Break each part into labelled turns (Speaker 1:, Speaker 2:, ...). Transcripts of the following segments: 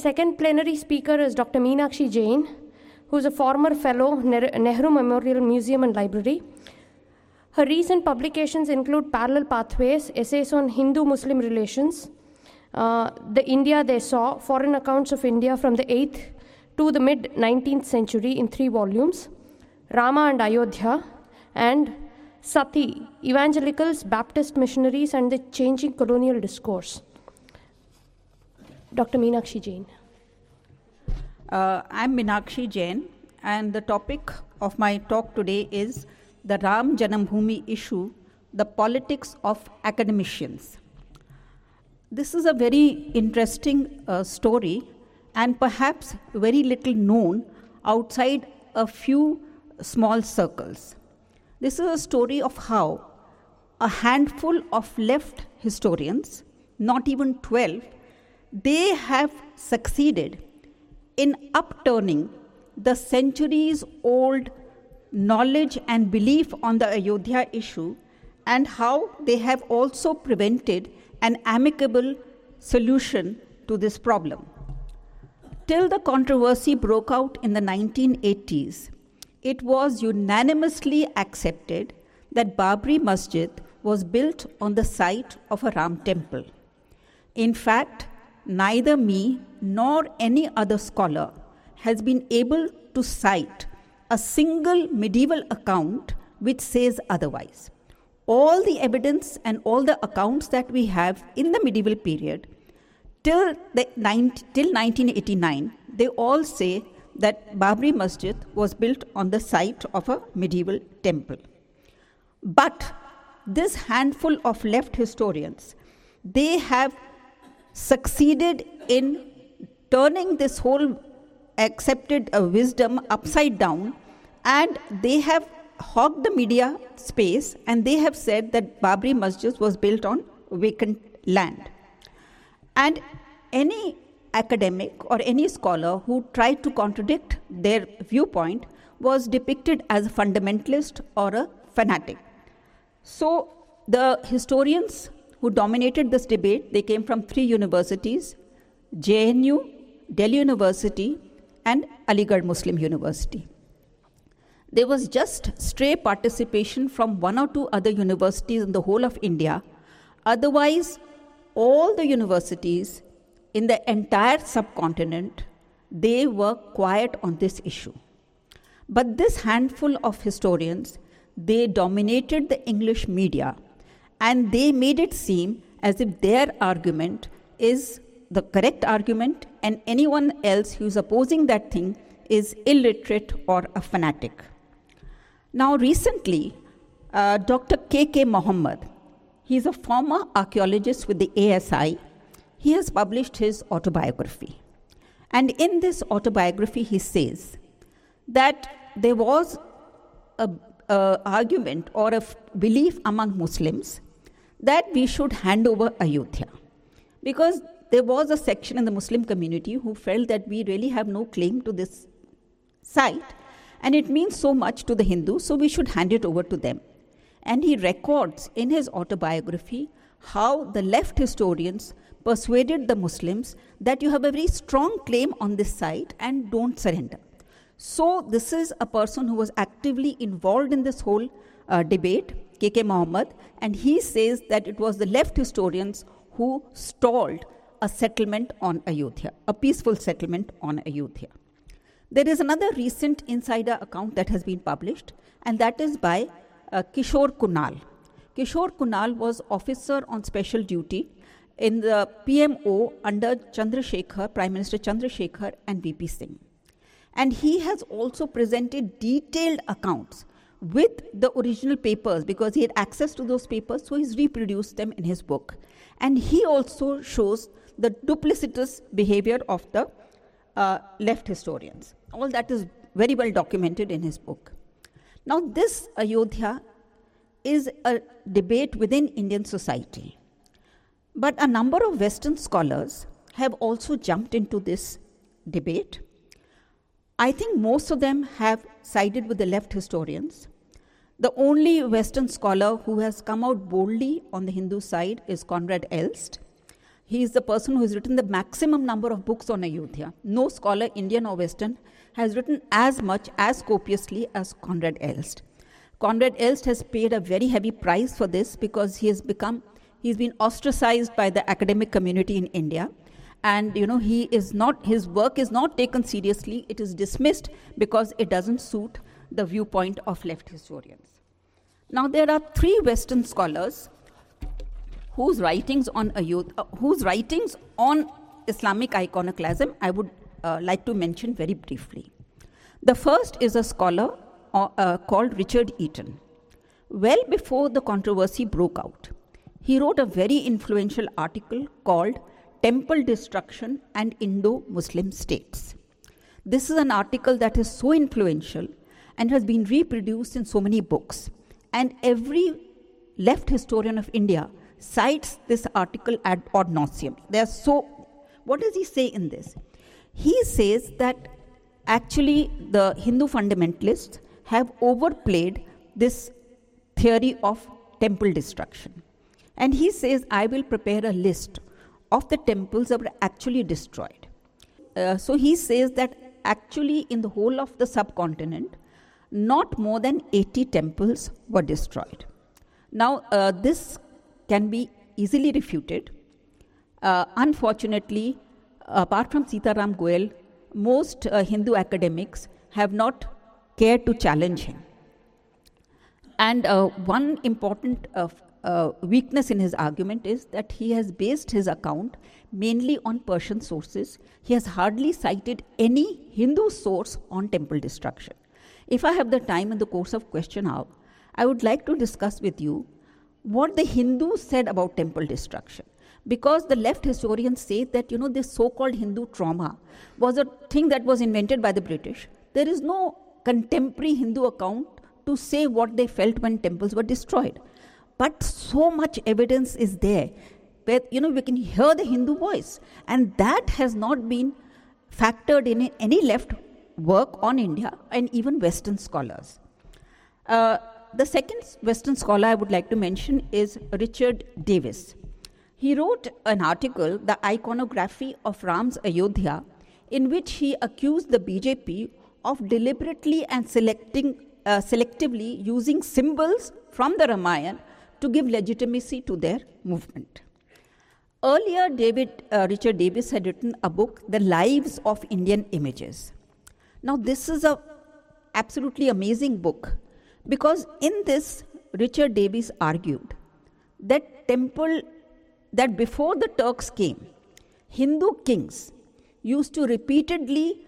Speaker 1: Second plenary speaker is Dr. Meenakshi Jain, who is a former fellow, Nehru Memorial Museum and Library. Her recent publications include Parallel Pathways, essays on Hindu Muslim relations, uh, The India They Saw, Foreign Accounts of India from the 8th to the mid 19th century in three volumes, Rama and Ayodhya, and Sati, Evangelicals, Baptist Missionaries, and the Changing Colonial Discourse. Dr. Meenakshi Jain.
Speaker 2: Uh, I'm Meenakshi Jain, and the topic of my talk today is the Ram Janambhoomi issue, the politics of academicians. This is a very interesting uh, story, and perhaps very little known outside a few small circles. This is a story of how a handful of left historians, not even 12, they have succeeded in upturning the centuries old knowledge and belief on the Ayodhya issue and how they have also prevented an amicable solution to this problem. Till the controversy broke out in the 1980s, it was unanimously accepted that Babri Masjid was built on the site of a Ram temple. In fact, neither me nor any other scholar has been able to cite a single medieval account which says otherwise. All the evidence and all the accounts that we have in the medieval period till, the, till 1989, they all say that Babri Masjid was built on the site of a medieval temple. But this handful of left historians, they have succeeded in turning this whole accepted uh, wisdom upside down and they have hogged the media space and they have said that Babri Masjid was built on vacant land. And any academic or any scholar who tried to contradict their viewpoint was depicted as a fundamentalist or a fanatic. So the historians who dominated this debate, they came from three universities, JNU, Delhi University, and Aligarh Muslim University. There was just stray participation from one or two other universities in the whole of India. Otherwise, all the universities in the entire subcontinent, they were quiet on this issue. But this handful of historians, they dominated the English media and they made it seem as if their argument is the correct argument and anyone else who's opposing that thing is illiterate or a fanatic. Now, recently, uh, Dr. K.K. Mohammed, he's a former archaeologist with the ASI, he has published his autobiography. And in this autobiography, he says that there was an argument or a f- belief among Muslims that we should hand over Ayodhya. Because there was a section in the Muslim community who felt that we really have no claim to this site and it means so much to the Hindus, so we should hand it over to them. And he records in his autobiography how the left historians persuaded the Muslims that you have a very strong claim on this site and don't surrender. So, this is a person who was actively involved in this whole uh, debate, KK Mohammed, and he says that it was the left historians who stalled a settlement on Ayodhya, a peaceful settlement on Ayodhya. There is another recent insider account that has been published, and that is by uh, Kishore Kunal. Kishore Kunal was officer on special duty in the PMO under Chandrasekhar, Prime Minister Chandrasekhar, and VP Singh. And he has also presented detailed accounts with the original papers because he had access to those papers, so he's reproduced them in his book. And he also shows the duplicitous behavior of the uh, left historians. All that is very well documented in his book. Now, this Ayodhya is a debate within Indian society. But a number of Western scholars have also jumped into this debate. I think most of them have sided with the left historians. The only Western scholar who has come out boldly on the Hindu side is Koenraad Elst. He is the person who has written the maximum number of books on Ayodhya. No scholar, Indian or Western, has written as much, as copiously as Koenraad Elst. Koenraad Elst has paid a very heavy price for this because he has become, he's been ostracized by the academic community in India. And you know, he is not, his work is not taken seriously. It is dismissed because it doesn't suit the viewpoint of left historians. Now, there are three Western scholars whose writings on uh, whose writings on Islamic iconoclasm I would uh, like to mention very briefly. The first is a scholar uh, uh, called Richard Eaton. Well before the controversy broke out, he wrote a very influential article called Temple Destruction and Indo Muslim States. This is an article that is so influential and has been reproduced in so many books. And every left historian of India cites this article ad nauseum. They are so. What does he say in this? He says that actually the Hindu fundamentalists have overplayed this theory of temple destruction. And he says, I will prepare a list of the temples that were actually destroyed. Uh, so he says that actually, in the whole of the subcontinent, not more than 80 temples were destroyed. Now, uh, this can be easily refuted. Uh, unfortunately, apart from Sitaram Goel, most uh, Hindu academics have not cared to challenge him. And uh, one important uh, uh, weakness in his argument is that he has based his account mainly on Persian sources. He has hardly cited any Hindu source on temple destruction. If I have the time in the course of question hour, I would like to discuss with you what the Hindus said about temple destruction. Because the left historians say that, you know, this so called Hindu trauma was a thing that was invented by the British. There is no contemporary Hindu account to say what they felt when temples were destroyed. But so much evidence is there where, you know, we can hear the Hindu voice. And that has not been factored in any left work on India and even Western scholars. Uh, the second Western scholar I would like to mention is Richard Davis. He wrote an article, The Iconography of Ram's Ayodhya, in which he accused the BJP of deliberately and selecting, uh, selectively using symbols from the Ramayana to give legitimacy to their movement. Earlier, David, uh, Richard Davis had written a book, The Lives of Indian Images. Now, this is a absolutely amazing book because in this, Richard Davis argued that temple, that before the Turks came, Hindu kings used to repeatedly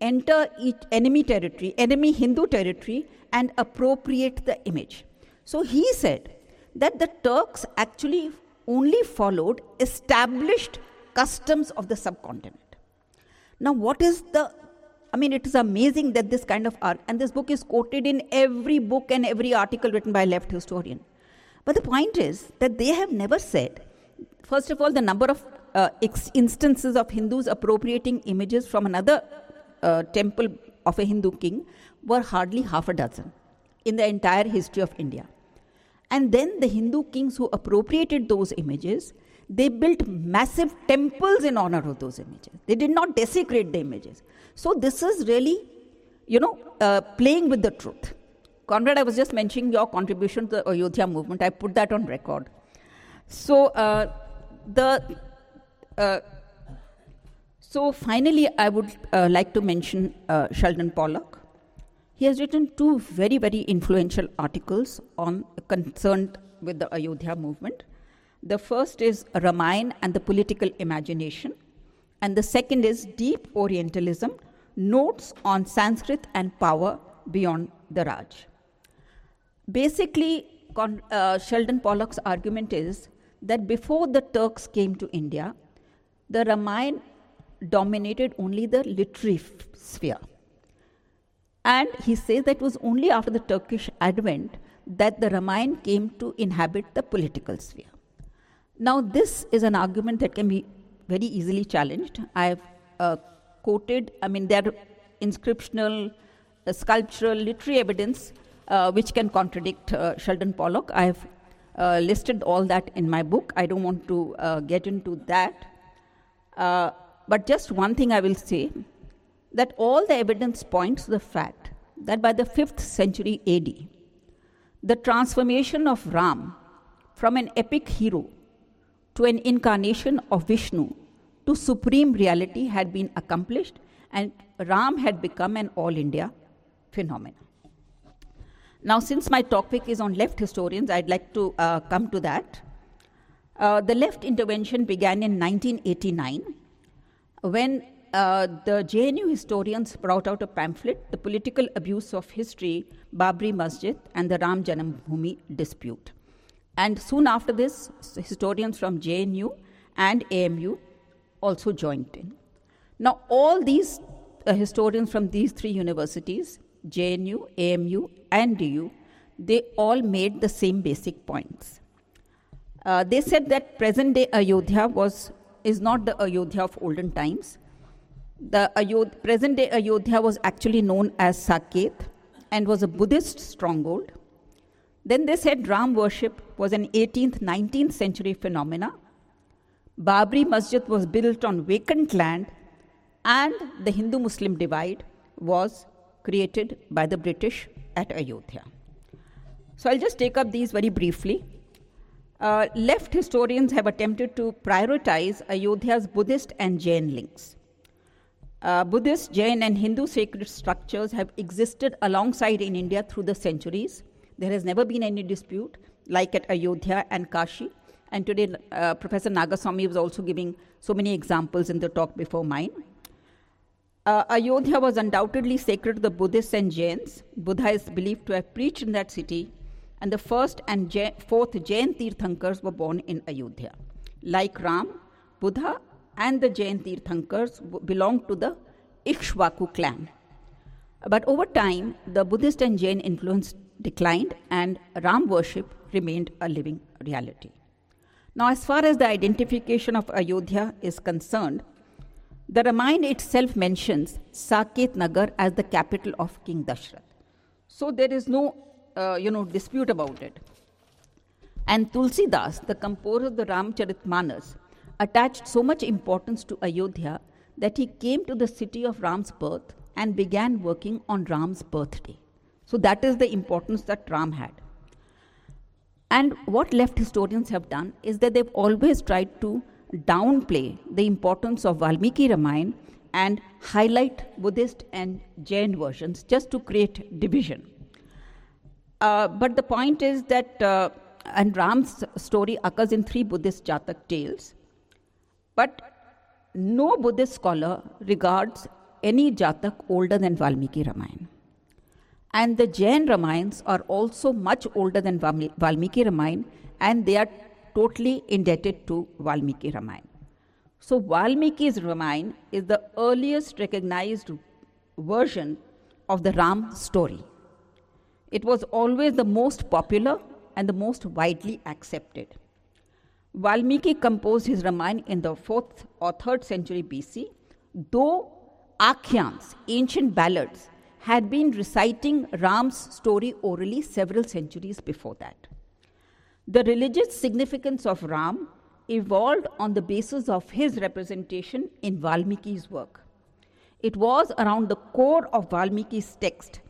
Speaker 2: enter enemy territory, enemy Hindu territory, and appropriate the image. So he said that the Turks actually only followed established customs of the subcontinent. Now, what is the I mean, it is amazing that this kind of art, and this book is quoted in every book and every article written by a left historian. But the point is that they have never said, first of all, the number of uh, ex- instances of Hindus appropriating images from another uh, temple of a Hindu king were hardly half a dozen in the entire history of India. And then the Hindu kings who appropriated those images they built massive temples in honor of those images. They did not desecrate the images. So this is really, you know, uh, playing with the truth. Koenraad, I was just mentioning your contribution to the Ayodhya movement. I put that on record. So uh, the uh, so finally, I would uh, like to mention uh, Sheldon Pollock. He has written two very very influential articles on concerned with the Ayodhya movement. The first is Ramayana and the political imagination, and the second is Deep Orientalism Notes on Sanskrit and Power Beyond the Raj. Basically, uh, Sheldon Pollock's argument is that before the Turks came to India, the Ramayana dominated only the literary f- sphere. And he says that it was only after the Turkish advent that the Ramayana came to inhabit the political sphere. Now, this is an argument that can be very easily challenged. I've uh, quoted, I mean, there are inscriptional, uh, sculptural, literary evidence uh, which can contradict uh, Sheldon Pollock. I've uh, listed all that in my book. I don't want to get into that. But just one thing I will say that all the evidence points to the fact that by the 5th century AD, the transformation of Ram from an epic hero to an incarnation of Vishnu to supreme reality had been accomplished, and Ram had become an all India phenomenon. Now, since my topic is on left historians, I'd like to uh, come to that. Uh, the left intervention began in 1989 when uh, the JNU historians brought out a pamphlet, The Political Abuse of History, Babri Masjid and the Ram Janambhumi Dispute. And soon after this, historians from JNU and AMU also joined in. Now, all these uh, historians from these three universities, JNU, AMU, and DU, they all made the same basic points. Uh, they said that present day Ayodhya was, is not the Ayodhya of olden times. The present day Ayodhya was actually known as Saket and was a Buddhist stronghold. Then they said Ram worship was an 18th, 19th century phenomena. Babri Masjid was built on vacant land, and the Hindu Muslim divide was created by the British at Ayodhya. So I'll just take up these very briefly. Uh, left historians have attempted to prioritize Ayodhya's Buddhist and Jain links. Uh, Buddhist, Jain, and Hindu sacred structures have existed alongside in India through the centuries. There has never been any dispute, like at Ayodhya and Kashi. And today, uh, Professor Nagaswamy was also giving so many examples in the talk before mine. Uh, Ayodhya was undoubtedly sacred to the Buddhists and Jains. Buddha is believed to have preached in that city, and the first and fourth Jain Tirthankars were born in Ayodhya. Like Ram, Buddha and the Jain Tirthankars belonged to the Ikshvaku clan. But over time, the Buddhist and Jain influence declined and Ram worship remained a living reality. Now, as far as the identification of Ayodhya is concerned, the Ramayana itself mentions Saket Nagar as the capital of King Dashrath. So there is no, uh, you know, dispute about it. And Tulsidas, the composer of the Ramcharitmanas, attached so much importance to Ayodhya that he came to the city of Ram's birth and began working on Ram's birthday. So that is the importance that Ram had. And what left historians have done is that they've always tried to downplay the importance of Valmiki Ramayana and highlight Buddhist and Jain versions just to create division. Uh, but the point is that, uh, and Ram's story occurs in three Buddhist Jatak tales. But no Buddhist scholar regards any Jatak older than Valmiki Ramayana. And the Jain Ramayans are also much older than Valmiki Ramayana, and they are totally indebted to Valmiki Ramayana. So, Valmiki's Ramayana is the earliest recognized version of the Ram story. It was always the most popular and the most widely accepted. Valmiki composed his Ramayana in the 4th or 3rd century BC, though Akhyans, ancient ballads, had been reciting Ram's story orally several centuries before that. The religious significance of Ram evolved on the basis of his representation in Valmiki's work. It was around the core of Valmiki's text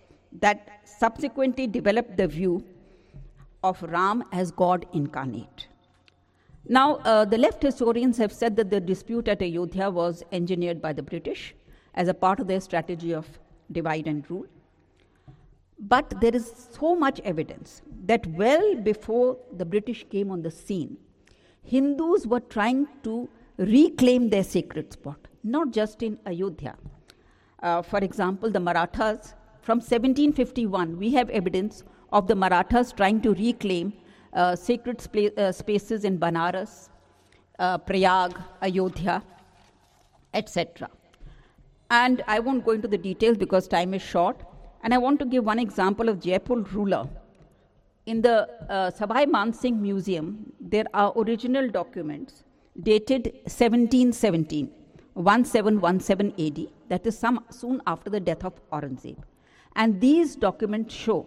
Speaker 2: that subsequently developed the view of Ram as God incarnate. Now, uh, the left historians have said that the dispute at Ayodhya was engineered by the British as a part of their strategy of divide and rule. But there is so much evidence that well before the British came on the scene, Hindus were trying to reclaim their sacred spot, not just in Ayodhya. Uh, for example, the Marathas, from 1751, we have evidence of the Marathas trying to reclaim uh, sacred spa- uh, spaces in Banaras, uh, Prayag, Ayodhya, etc. And I won't go into the details because time is short. And I want to give one example of Jaipur ruler. In the uh, Sawai Mansingh Museum, there are original documents dated 1717, 1717 AD, that is some soon after the death of Aurangzeb. And these documents show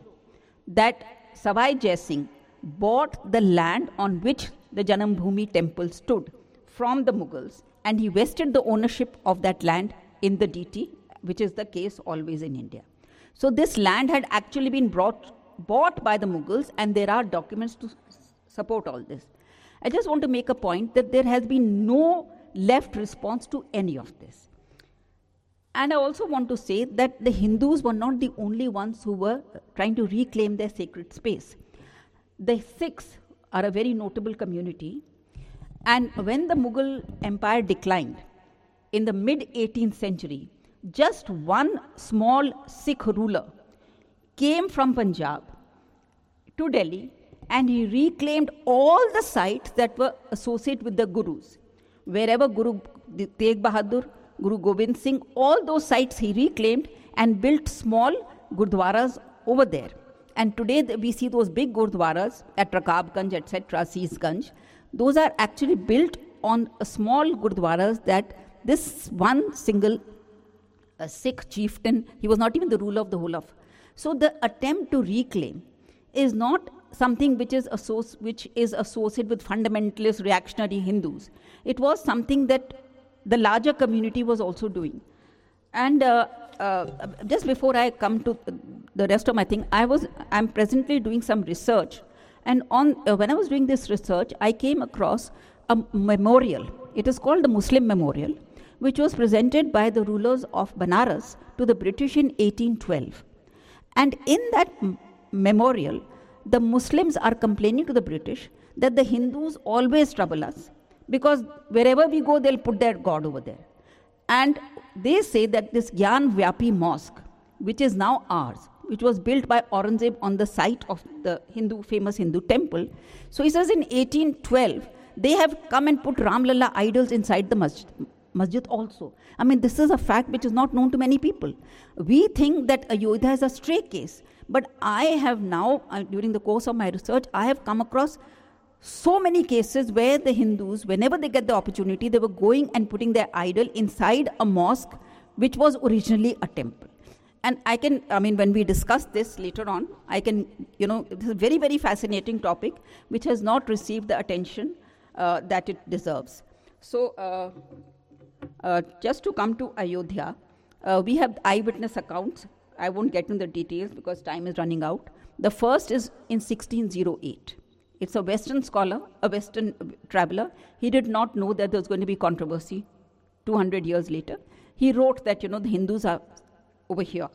Speaker 2: that Sawai Jai Singh bought the land on which the Janambhumi temple stood from the Mughals and he vested the ownership of that land in the deity, which is the case always in India. So this land had actually been brought, bought by the Mughals, and there are documents to support all this. I just want to make a point that there has been no left response to any of this. And I also want to say that the Hindus were not the only ones who were trying to reclaim their sacred space. The Sikhs are a very notable community. And when the Mughal Empire declined in the mid 18th century, just one small Sikh ruler came from Punjab to Delhi and he reclaimed all the sites that were associated with the Gurus. Wherever Guru Tegh Bahadur, Guru Gobind Singh, all those sites he reclaimed and built small gurdwaras over there. And today we see those big gurdwaras at Rakabganj, etc., Seesganj. Those are actually built on small gurdwaras that this one single a Sikh chieftain, he was not even the ruler of the whole of. So the attempt to reclaim is not something which is, associ- which is associated with fundamentalist reactionary Hindus. It was something that the larger community was also doing. And uh, uh, just before I come to the rest of my thing, I was I'm presently doing some research, and on uh, when I was doing this research, I came across a memorial. It is called the Muslim Memorial, which was presented by the rulers of Banaras to the British in 1812. And in that m- memorial, the Muslims are complaining to the British that the Hindus always trouble us because wherever we go, they'll put their god over there. And they say that this Gyanvapi mosque, which is now ours, which was built by Aurangzeb on the site of the Hindu famous Hindu temple. So he says in 1812 they have come and put Ramlalla idols inside the masjid, masjid also. I mean, this is a fact which is not known to many people. We think that Ayodhya is a stray case, but I have now, uh, during the course of my research, I have come across so many cases where the Hindus, whenever they get the opportunity, they were going and putting their idol inside a mosque which was originally a temple. And I can, I mean, when we discuss this later on, I can, you know, this is a very, very fascinating topic which has not received the attention uh, that it deserves. So, uh, uh, just to come to Ayodhya, uh, we have eyewitness accounts. I won't get into the details because time is running out. The first is in 1608. It's a Western scholar, a Western traveler. He did not know that there was going to be controversy 200 years later. He wrote that, you know, the Hindus are over here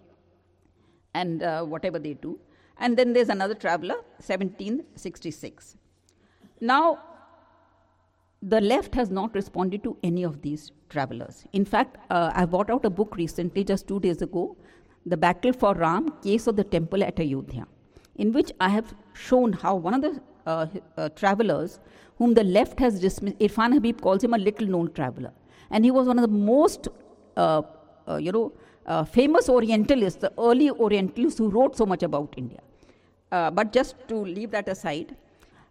Speaker 2: and uh, whatever they do. And then there's another traveler, 1766. Now, the left has not responded to any of these travelers. In fact, uh, I bought out a book recently, just two days ago, The Battle for Ram Case of the Temple at Ayodhya, in which I have shown how one of the uh, uh, travelers, whom the left has dismissed, Irfan Habib calls him a little known traveler. And he was one of the most, uh, uh, you know, uh, famous Orientalists, the early Orientalists who wrote so much about India. but just to leave that aside,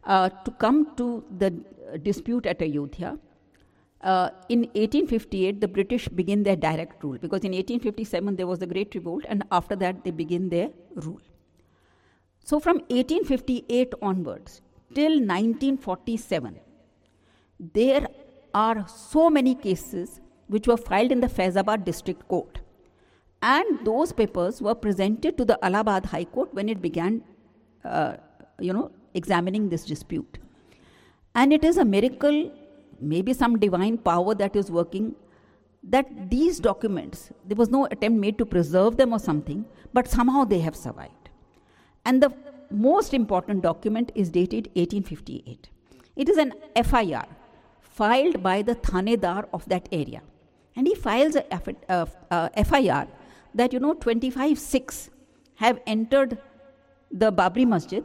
Speaker 2: to come to the dispute at Ayodhya, uh, in 1858, the British begin their direct rule because in 1857 there was the Great Revolt, and after that they begin their rule. So, from 1858 onwards till 1947, there are so many cases which were filed in the Faizabad District Court, and those papers were presented to the Allahabad High Court when it began, uh, you know, examining this dispute. And it is a miracle, maybe some divine power that is working, that these documents, there was no attempt made to preserve them or something, but somehow they have survived. And the most important document is dated 1858. It is an FIR filed by the Thanedar of that area. And he files a uh, uh, FIR that, you know, 25 Sikhs have entered the Babri Masjid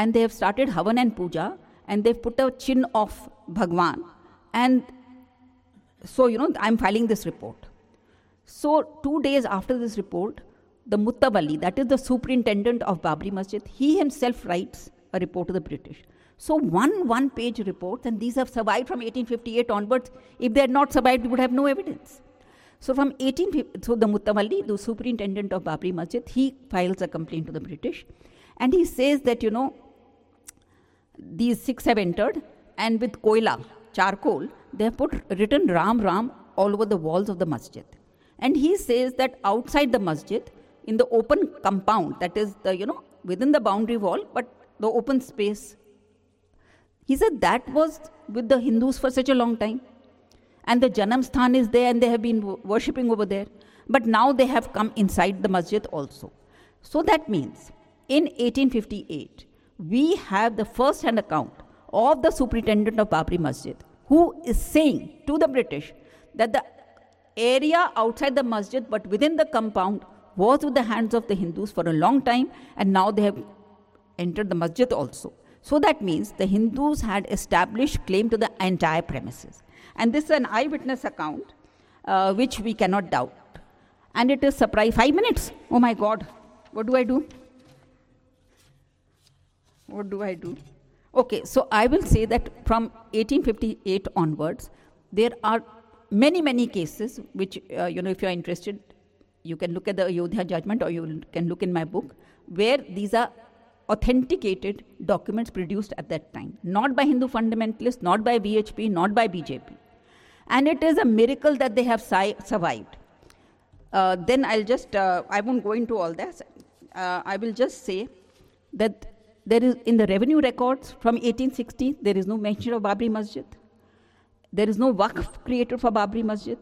Speaker 2: and they have started Havan and Puja and they've put a chin of Bhagwan. And so, you know, I'm filing this report. So, two days after this report, the Mutawalli, that is the superintendent of Babri Masjid, he himself writes a report to the British. So, one one page report, and these have survived from 1858 onwards. If they had not survived, we would have no evidence. So, from 18, so the Mutawalli, the superintendent of Babri Masjid, he files a complaint to the British, and he says that, you know, these Sikhs have entered, and with koila, charcoal, they have put written Ram Ram all over the walls of the masjid. And he says that outside the masjid, in the open compound, that is the, you know, within the boundary wall, but the open space, he said that was with the Hindus for such a long time. And the Janam Sthan is there and they have been worshipping over there. But now they have come inside the masjid also. So that means in 1858, we have the first hand account of the superintendent of Babri Masjid who is saying to the British that the area outside the masjid but within the compound was with the hands of the Hindus for a long time and now they have entered the masjid also. So that means the Hindus had established claim to the entire premises. And this is an eyewitness account uh, which we cannot doubt. And it is surprise. Five minutes. Oh my God. What do I do? What do I do? Okay, so I will say that from 1858 onwards, there are many, many cases which, uh, you know, if you are interested, you can look at the Ayodhya judgment or you can look in my book, where these are authenticated documents produced at that time, not by Hindu fundamentalists, not by VHP, not by BJP. And it is a miracle that they have si- survived. Uh, then I'll just, uh, I won't go into all that. Uh, I will just say that there is, in the revenue records from 1860, there is no mention of Babri Masjid. There is no waqf created for Babri Masjid.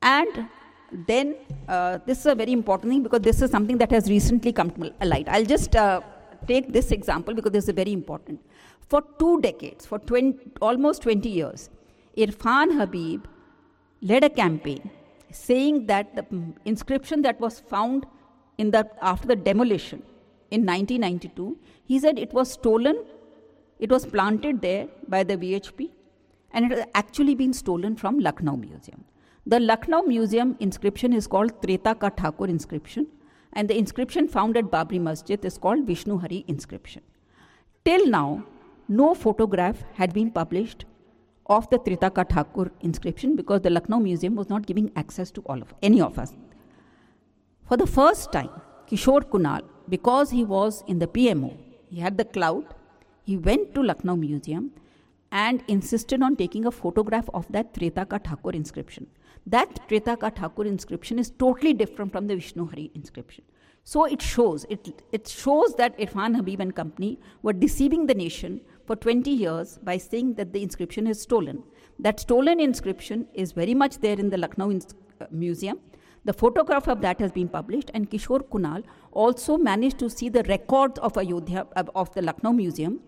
Speaker 2: And then, uh, this is a very important thing because this is something that has recently come to light. I'll just uh, take this example because this is very important. For two decades, for 20, almost 20 years, Irfan Habib led a campaign saying that the inscription that was found in the, after the demolition in 1992, he said it was stolen, it was planted there by the VHP, and it has actually been stolen from Lucknow Museum. The Lucknow Museum inscription is called Treta Ka Thakur inscription, and the inscription found at Babri Masjid is called Vishnu Hari inscription. Till now, no photograph had been published of the Treta Ka Thakur inscription because the Lucknow Museum was not giving access to all of any of us. For the first time, Kishore Kunal, because he was in the PMO, he had the clout, he went to Lucknow Museum and insisted on taking a photograph of that Treta Ka Thakur inscription. That Treta Ka Thakur inscription is totally different from the Vishnu Hari inscription. So it shows, it, it shows that Irfan Habib and company were deceiving the nation for 20 years by saying that the inscription is stolen. That stolen inscription is very much there in the Lucknow uh, Museum. The photograph of that has been published, and Kishore Kunal also managed to see the records of Ayodhya of the Lucknow Museum.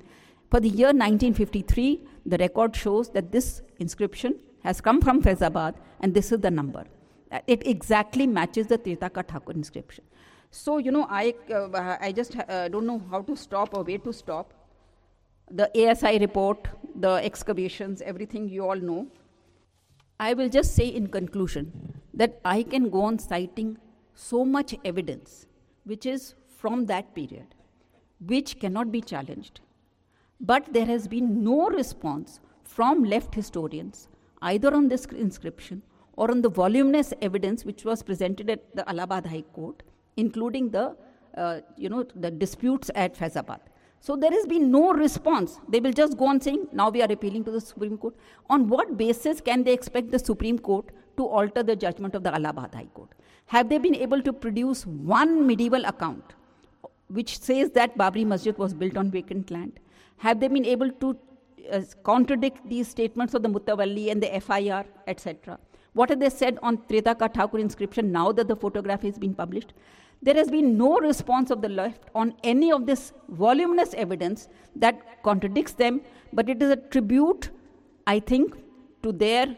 Speaker 2: For the year 1953, the record shows that this inscription has come from Faizabad, and this is the number. Uh, It exactly matches the Treta Ka Thakur inscription. So, you know, I, uh, I just uh, don't know how to stop or where to stop. The ASI report, the excavations, everything you all know. I will just say in conclusion that I can go on citing so much evidence which is from that period, which cannot be challenged. But there has been no response from left historians either on this inscription or on the voluminous evidence which was presented at the Allahabad High Court, including the, uh, you know, the disputes at Faizabad. So there has been no response. They will just go on saying, now we are appealing to the Supreme Court. On what basis can they expect the Supreme Court to alter the judgment of the Allahabad High Court? Have they been able to produce one medieval account which says that Babri Masjid was built on vacant land? Have they been able to uh, contradict these statements of the Mutawalli and the FIR, etc.? What have they said on Treta Ka Thakur inscription now that the photograph has been published? There has been no response of the left on any of this voluminous evidence that contradicts them, but it is a tribute, I think, to their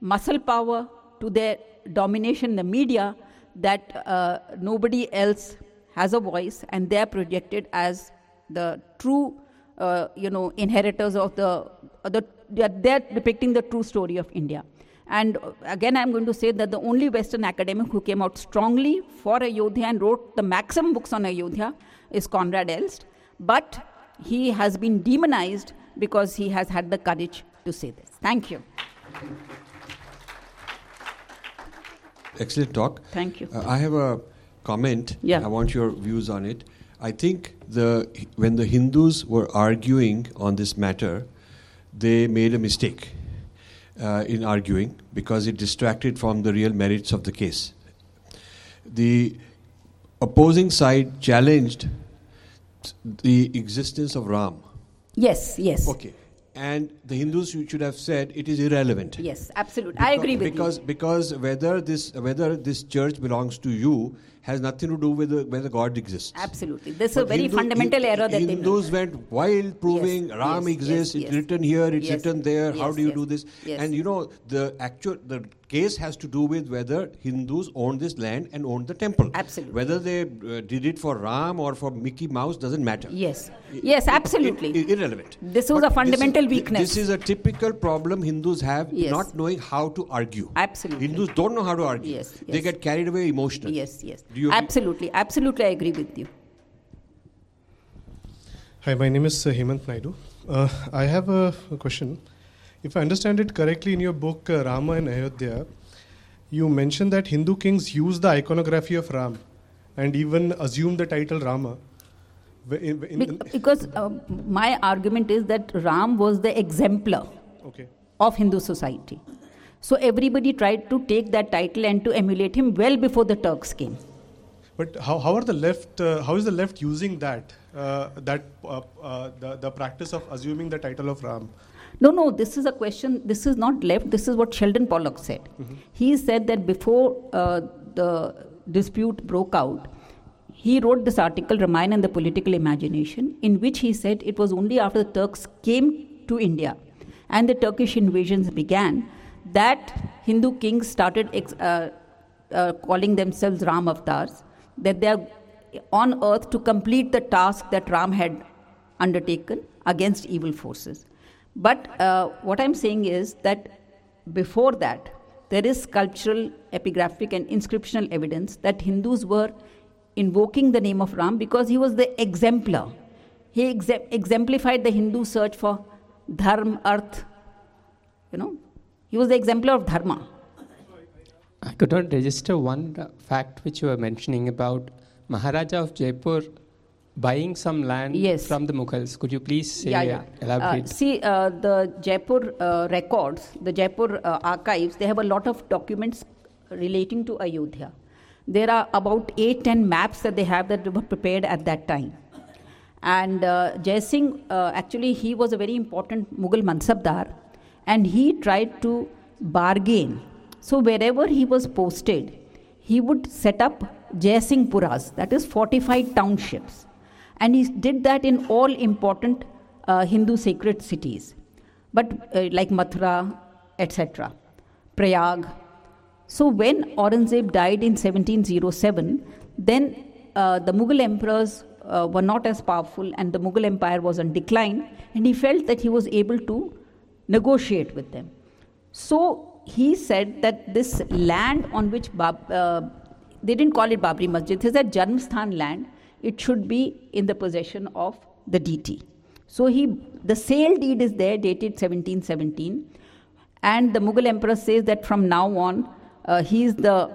Speaker 2: muscle power, to their domination in the media, that uh, nobody else has a voice, and they are projected as the true, uh, you know, inheritors of the, uh, the they are depicting the true story of India. And again, I'm going to say that the only Western academic who came out strongly for Ayodhya and wrote the maximum books on Ayodhya is Koenraad Elst. But he has been demonized because he has had the courage to say this. Thank you.
Speaker 3: Excellent talk.
Speaker 2: Thank you.
Speaker 3: Uh, I have a comment.
Speaker 2: Yeah.
Speaker 3: I want your views on it. I think the when the Hindus were arguing on this matter, they made a mistake uh, in arguing because it distracted from the real merits of the case. The opposing side challenged the existence of Ram.
Speaker 2: Yes, yes.
Speaker 3: Okay. And the Hindus should have said it is irrelevant.
Speaker 2: Yes, absolutely. I agree with
Speaker 3: because,
Speaker 2: you.
Speaker 3: Because because whether this whether this church belongs to you has nothing to do with the, whether God exists.
Speaker 2: Absolutely. This is
Speaker 3: But
Speaker 2: a very
Speaker 3: Hindu-
Speaker 2: fundamental error that they
Speaker 3: Hindus
Speaker 2: made.
Speaker 3: went wild proving
Speaker 2: Yes,
Speaker 3: Ram
Speaker 2: yes,
Speaker 3: exists.
Speaker 2: yes,
Speaker 3: it's written here. It's written there. How do you do this?
Speaker 2: yes.
Speaker 3: And you know the actual the case has to do with whether Hindus own this land and own the temple.
Speaker 2: Absolutely.
Speaker 3: Whether they uh, did it for Ram or for Mickey Mouse doesn't matter.
Speaker 2: Yes. Yes, absolutely.
Speaker 3: I- irrelevant.
Speaker 2: This was
Speaker 3: But
Speaker 2: a fundamental
Speaker 3: this
Speaker 2: weakness.
Speaker 3: This is a typical problem Hindus have, not knowing how to argue.
Speaker 2: Absolutely.
Speaker 3: Hindus don't know how to argue.
Speaker 2: Yes,
Speaker 3: They get carried away emotionally.
Speaker 2: Yes, yes.
Speaker 3: Do you-
Speaker 2: absolutely. Absolutely, I agree with you.
Speaker 4: Hi, my name is uh, Hemant Naidu. Uh, I have a, a question. If I understand it correctly, in your book uh, Rama and Ayodhya, you mentioned that Hindu kings use the iconography of Ram and even assume the title Rama. In- in- in-
Speaker 2: Be- because uh, my argument is that Ram was the exemplar
Speaker 4: okay.
Speaker 2: of Hindu society. So everybody tried to take that title and to emulate him well before the Turks came.
Speaker 4: But how, how are the left? Uh, how is the left using that? Uh, that uh, uh, the the practice of assuming the title of Ram.
Speaker 2: No, no, this is a question. This is not left. This is what Sheldon Pollock said. He said that before uh, the dispute broke out, he wrote this article, Ramayana and the Political Imagination, in which he said it was only after the Turks came to India and the Turkish invasions began that Hindu kings started ex- uh, uh, calling themselves Ram avatars, that they are on earth to complete the task that Ram had undertaken against evil forces. But uh, what I'm saying is that before that, there is sculptural, epigraphic, and inscriptional evidence that Hindus were invoking the name of Ram because he was the exemplar. He exe- exemplified the Hindu search for dharma, earth. You know, he was the exemplar of dharma.
Speaker 5: I could not register one fact which you were mentioning about Maharaja of Jaipur buying some land
Speaker 2: Yes.
Speaker 5: from the Mughals. Could you please say,
Speaker 2: yeah, yeah.
Speaker 5: elaborate?
Speaker 2: Uh, see, uh, the Jaipur uh, records, the Jaipur uh, archives, they have a lot of documents relating to Ayodhya. There are about eight, ten maps that they have that were prepared at that time. And uh, Jai Singh, uh, actually, he was a very important Mughal Mansabdar, and he tried to bargain. So, wherever he was posted, he would set up Jai Singh Puras, that is, fortified townships. And he did that in all important uh, Hindu sacred cities, but uh, like Mathura, etc., Prayag. So when Aurangzeb died in 1707, then uh, the Mughal emperors uh, were not as powerful and the Mughal empire was on decline, and he felt that he was able to negotiate with them. So he said that this land on which Bab, uh, they didn't call it Babri Masjid, they said Janmsthan land, it should be in the possession of the deity. So he, the sale deed is there, dated 1717, and the Mughal emperor says that from now on, uh, he is the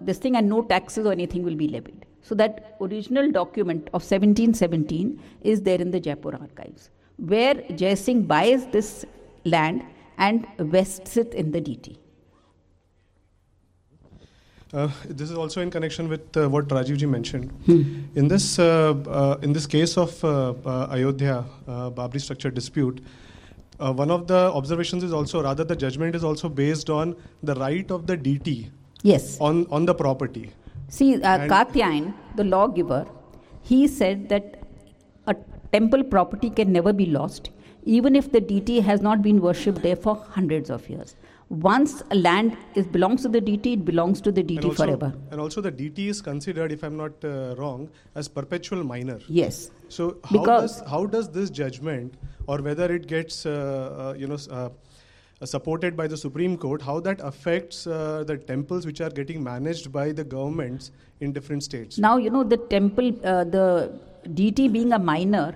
Speaker 2: this thing, and no taxes or anything will be levied. So that original document of 1717 is there in the Jaipur archives, where Jai Singh buys this land and vests it in the deity.
Speaker 4: Uh, this is also in connection with uh, what Rajivji mentioned. In this uh, uh, in this case of uh, uh, Ayodhya uh, Babri structure dispute, uh, one of the observations is also rather the judgment is also based on the right of the deity
Speaker 2: Yes.
Speaker 4: on on the property.
Speaker 2: See, uh,
Speaker 4: And-
Speaker 2: Katyayan, the lawgiver, he said that a temple property can never be lost, even if the deity has not been worshipped there for hundreds of years. Once a land is belongs to the deity, it belongs to the
Speaker 4: And
Speaker 2: deity
Speaker 4: also,
Speaker 2: forever.
Speaker 4: and also the deity is considered, if I'm not uh, wrong, as perpetual minor.
Speaker 2: Yes.
Speaker 4: So how
Speaker 2: Because-
Speaker 4: does how does this judgment, or whether it gets uh, uh, you know uh, uh, supported by the Supreme Court, how that affects uh, the temples which are getting managed by the governments in different states?
Speaker 2: Now, you know, the temple, uh, the deity being a minor,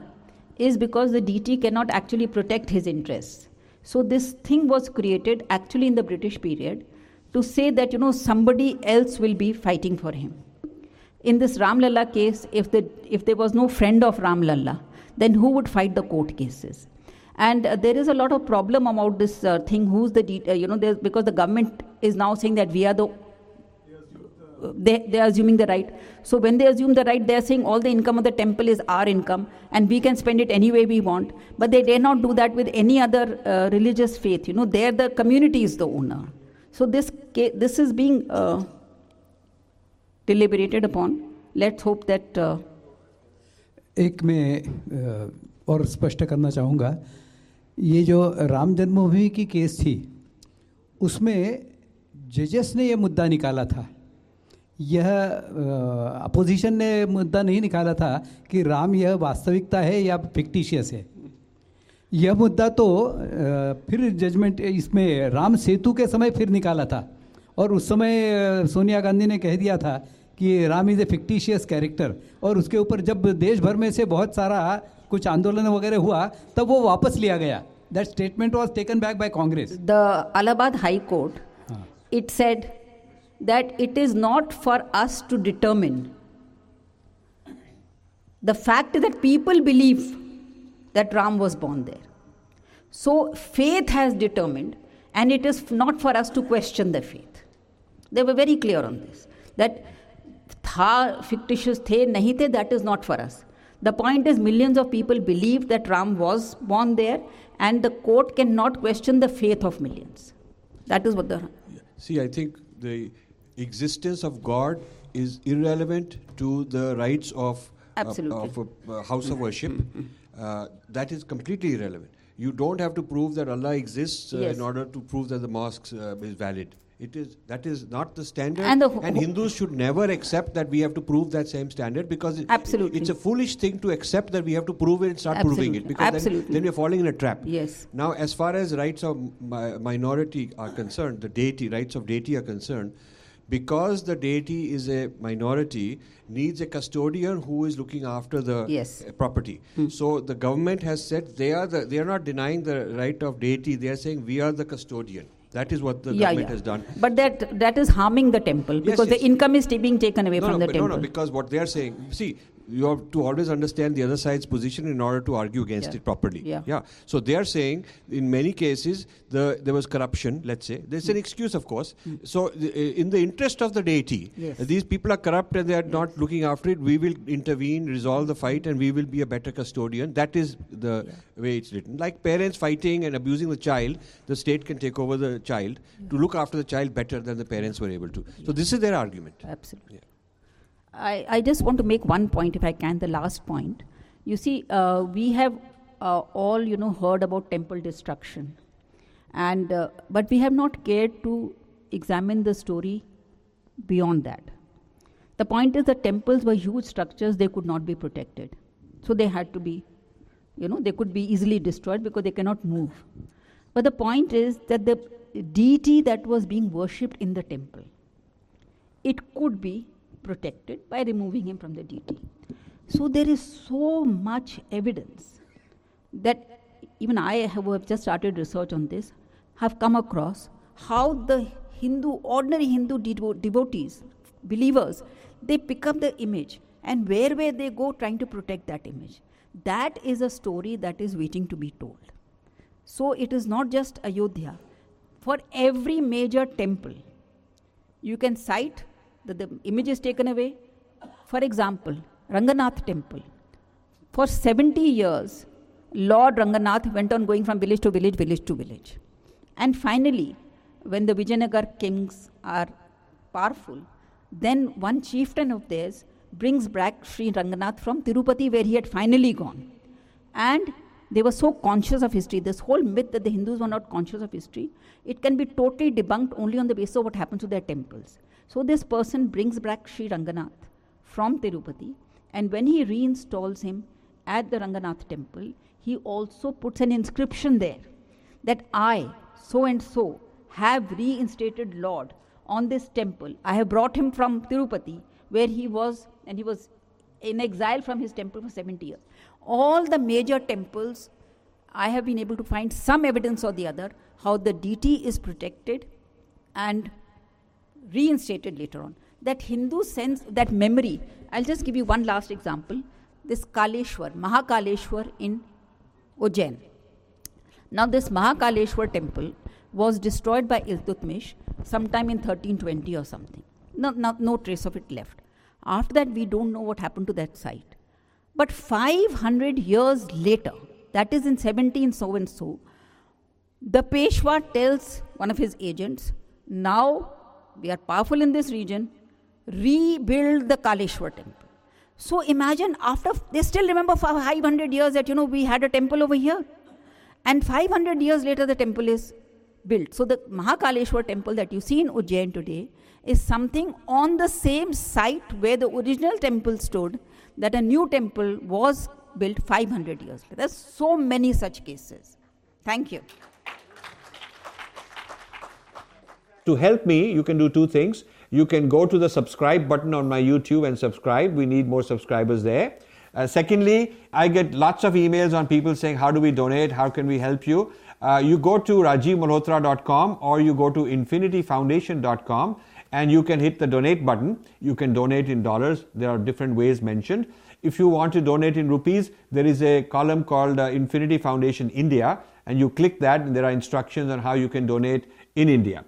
Speaker 2: is because the deity cannot actually protect his interests. So, this thing was created actually in the British period to say that, you know, somebody else will be fighting for him. in this Ram Lalla case, if, the, if there was no friend of Ram Lalla, then who would fight the court cases? And uh, there is a lot of problem about this uh, thing. Who's the de- uh, you know because the government is now saying that we are the they, they are assuming the right. So when they assume the right, they are saying all the income of the temple is our income and we can spend it any way we want. But they dare not do that with any other uh, religious faith. You know, there the community is the owner. So this, this is being uh, deliberated upon. Let's hope that. Uh,
Speaker 6: एक मैं और स्पष्ट करना चाहूँगा ये जो राम जन्मभूमि की case थी उसमें जजेस ने ये मुद्दा निकाला था यह अपोजिशन ने मुद्दा नहीं निकाला था कि राम यह वास्तविकता है या फिक्टिशियस है। यह मुद्दा तो फिर जजमेंट इसमें राम सेतु के समय फिर निकाला था और उस समय सोनिया गांधी ने कह दिया था कि Ram is a fictitious character और उसके ऊपर जब देश भर में से बहुत सारा कुछ आंदोलन वगैरह हुआ तब वो वापस लिया गया। That statement was taken back by Congress
Speaker 2: the Allahabad High Court it said that it is not for us to determine. The fact that people believe that Ram was born there. So faith has determined, and it is not for us to question the faith. They were very clear on this. That tha fictitious the nahi the, that is not for us. The point is, millions of people believe that Ram was born there, and the court cannot question the faith of millions. That is what the.
Speaker 3: See, I think the existence of God is irrelevant to the rights of,
Speaker 2: uh, of
Speaker 3: a uh, house of worship. Uh, that is completely irrelevant. You don't have to prove that Allah exists uh,
Speaker 2: yes.
Speaker 3: in order to prove that the mosque uh, is valid. It is that is not the standard, and, the and, Hindus should never accept that we have to prove that same standard because it,
Speaker 2: absolutely
Speaker 3: it's a foolish thing to accept that we have to prove it and start
Speaker 2: absolutely.
Speaker 3: proving it because
Speaker 2: absolutely.
Speaker 3: then, then we're falling in a trap.
Speaker 2: Yes.
Speaker 3: Now, as far as rights of mi- minority are concerned, the deity rights of deity are concerned because the deity is a minority, needs a custodian who is looking after the
Speaker 2: yes.
Speaker 3: Uh, property. Hmm. So the government has said they are the, they are not denying the right of deity. They are saying we are the custodian. That is what the
Speaker 2: yeah,
Speaker 3: government
Speaker 2: yeah.
Speaker 3: has done.
Speaker 2: But that that is harming the temple because yes, yes. the income is being taken away
Speaker 3: no,
Speaker 2: from
Speaker 3: no,
Speaker 2: the temple.
Speaker 3: No, no, because what they are saying, see, you have to always understand the other side's position in order to argue against
Speaker 2: yeah.
Speaker 3: it properly.
Speaker 2: Yeah.
Speaker 3: yeah. So they are saying in many cases the there was corruption. Let's say there's mm. an excuse, of course. Mm. So the, uh, in the interest of the deity,
Speaker 2: yes.
Speaker 3: these people are corrupt and they are not looking after it. We will intervene, resolve the fight, and we will be a better custodian. That is the yeah. way it's written. Like parents fighting and abusing the child, the state can take over the child to look after the child better than the parents were able to. So this is their argument.
Speaker 2: Absolutely. I, I just want to make one point, if I can, the last point. You see, uh, we have uh, all, you know, heard about temple destruction, and uh, but we have not cared to examine the story beyond that. The point is, the temples were huge structures; they could not be protected, so they had to be, you know, they could be easily destroyed because they cannot move. But the point is that the deity that was being worshipped in the temple, it could be protected by removing him from the deity. So there is so much evidence that even I, who have just started research on this, have come across how the Hindu, ordinary Hindu devo- devotees, believers, they pick up the image and wherever they go trying to protect that image. That is a story that is waiting to be told. So it is not just Ayodhya. For every major temple, you can cite that the image is taken away. For example, Ranganath temple. For 70 years, Lord Ranganath went on going from village to village, village to village. And finally, when the Vijayanagar kings are powerful, then one chieftain of theirs brings back Sri Ranganath from Tirupati, where he had finally gone. And they were so conscious of history. This whole myth that the Hindus were not conscious of history, it can be totally debunked only on the basis of what happens to their temples. So this person brings back Sri Ranganath from Tirupati, and when he reinstalls him at the Ranganath temple, he also puts an inscription there that I, so and so, have reinstated Lord on this temple. I have brought him from Tirupati, where he was, and he was in exile from his temple for 70 years. All the major temples, I have been able to find some evidence or the other how the deity is protected and reinstated later on. that Hindu sense, that memory. I'll just give you one last example. This Kaleshwar, Mahakaleshwar in Ujjain. Now, this Mahakaleshwar temple was destroyed by Iltutmish sometime in 1320 or something. No, no, no trace of it left. After that, we don't know what happened to that site. But 500 years later, that is in 17 so and so, the Peshwa tells one of his agents, now we are powerful in this region, rebuild the Kaleshwar temple. So imagine after, they still remember for 500 years that, you know, we had a temple over here. And 500 years later, the temple is built. So the Mahakaleshwar temple that you see in Ujjain today is something on the same site where the original temple stood, that a new temple was built 500 years later. There's so many such cases. Thank you.
Speaker 7: To help me, you can do two things. You can go to the subscribe button on my YouTube and subscribe. We need more subscribers there. Uh, secondly, I get lots of emails on people saying, How do we donate? How can we help you? Uh, you go to rajivmalhotra.com or you go to infinityfoundation.com and you can hit the donate button. You can donate in dollars. There are different ways mentioned. If you want to donate in rupees, there is a column called uh, Infinity Foundation India, and you click that, and there are instructions on how you can donate in India.